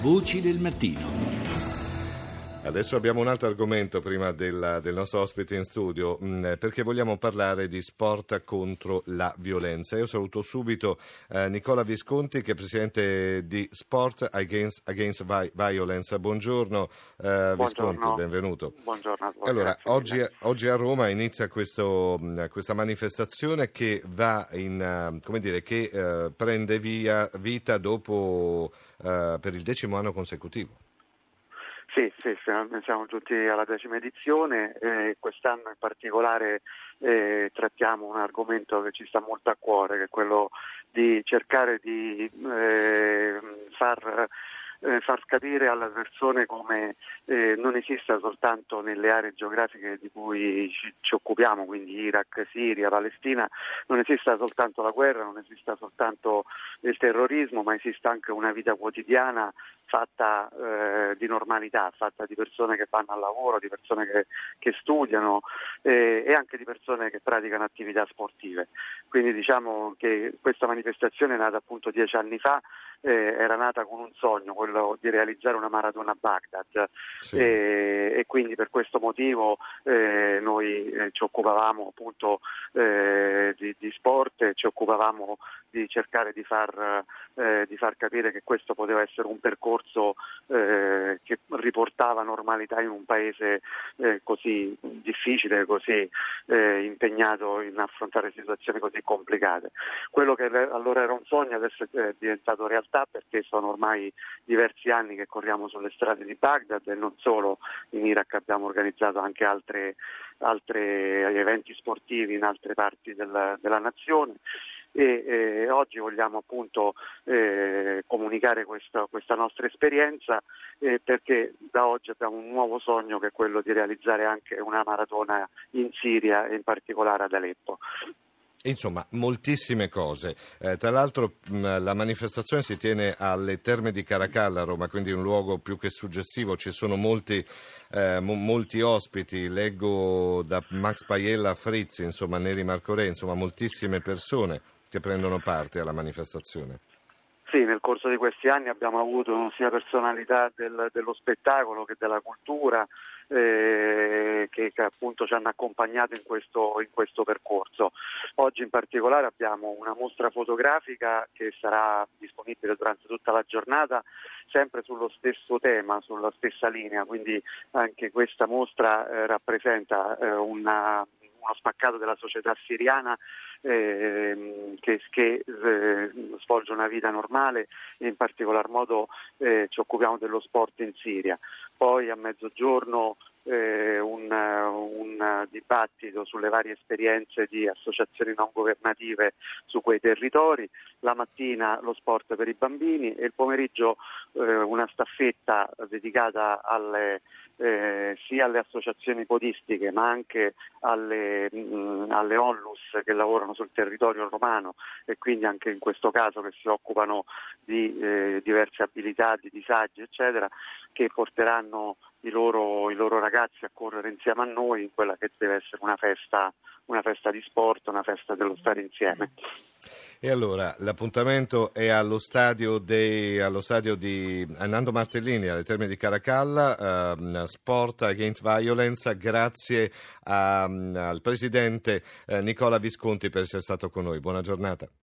Voci del mattino. Adesso abbiamo un altro argomento prima del, del nostro ospite in studio, mh, mm, perché vogliamo parlare di sport contro la violenza. Io saluto subito eh, Nicola Visconti, che è presidente di Sport Against, Against Violence. Buongiorno, eh, Visconti, benvenuto. Buongiorno voi. Allora, oggi, oggi, a Roma inizia questo, mm, questa manifestazione che va in, come dire, che eh, prende via, vita dopo, eh, per il decimo anno consecutivo. Sì, sì, siamo giunti alla decima edizione e quest'anno in particolare eh, trattiamo un argomento che ci sta molto a cuore, che è quello di cercare di eh, far eh, far capire alle persone come eh, non esista soltanto nelle aree geografiche di cui ci, ci, occupiamo, quindi Iraq, Siria, Palestina, non esista soltanto la guerra, non esista soltanto il terrorismo, ma esista anche una vita quotidiana fatta eh, di normalità, fatta di persone che vanno al lavoro, di persone che, che studiano eh, e anche di persone che praticano attività sportive. Quindi diciamo che questa manifestazione è nata appunto dieci anni fa eh, era nata con un sogno, quello di realizzare una maratona a Baghdad sì. e, quindi per questo motivo eh, noi eh, ci occupavamo appunto eh, di, di, sport, ci occupavamo di cercare di far, di far, capire che questo poteva essere un percorso eh, che riportava normalità in un paese così difficile, così impegnato in affrontare situazioni così complicate. Quello che allora era un sogno adesso è diventato realtà realtà perché sono ormai diversi anni che corriamo sulle strade di Baghdad e non solo, in Iraq abbiamo organizzato anche altri eventi sportivi in altre parti del, della nazione e eh, oggi vogliamo appunto eh, comunicare questa, questa, nostra esperienza eh, perché da oggi abbiamo un nuovo sogno che è quello di realizzare anche una maratona in Siria e in particolare ad Aleppo. Insomma, moltissime cose. Eh, tra l'altro mh, la manifestazione si tiene alle Terme di Caracalla a Roma, quindi un luogo più che suggestivo. Ci sono molti, eh, mo- molti ospiti, leggo da Max Paiella a Frizzi, insomma, Neri Marco Re, insomma, moltissime persone che prendono parte alla manifestazione. Sì, nel corso di questi anni abbiamo avuto sia personalità del, dello spettacolo che della cultura eh, che, che, appunto ci hanno accompagnato in questo, in questo, percorso. Oggi in particolare abbiamo una mostra fotografica che sarà disponibile durante tutta la giornata sempre sullo stesso tema, sulla stessa linea, quindi anche questa mostra eh, rappresenta eh, una uno spaccato della società siriana eh, che, che eh, svolge una vita normale e in particolar modo eh, ci occupiamo dello sport in Siria. Poi a mezzogiorno eh, dibattito sulle varie esperienze di associazioni non governative su quei territori, la mattina lo sport per i bambini e il pomeriggio eh, una staffetta dedicata alle, eh, sia alle associazioni podistiche ma anche alle, mh, alle onlus che lavorano sul territorio romano e quindi anche in questo caso che si occupano di eh, diverse abilità, di disagi eccetera, che porteranno i loro, i loro, ragazzi a correre insieme a noi in quella che deve essere una festa, una festa di sport, una festa dello stare insieme. E allora l'appuntamento è allo stadio, dei, allo stadio di Nando Martellini alle Terme di Caracalla, uh, Sport Against Violence. Grazie a, al presidente uh, Nicola Visconti per essere stato con noi. Buona giornata.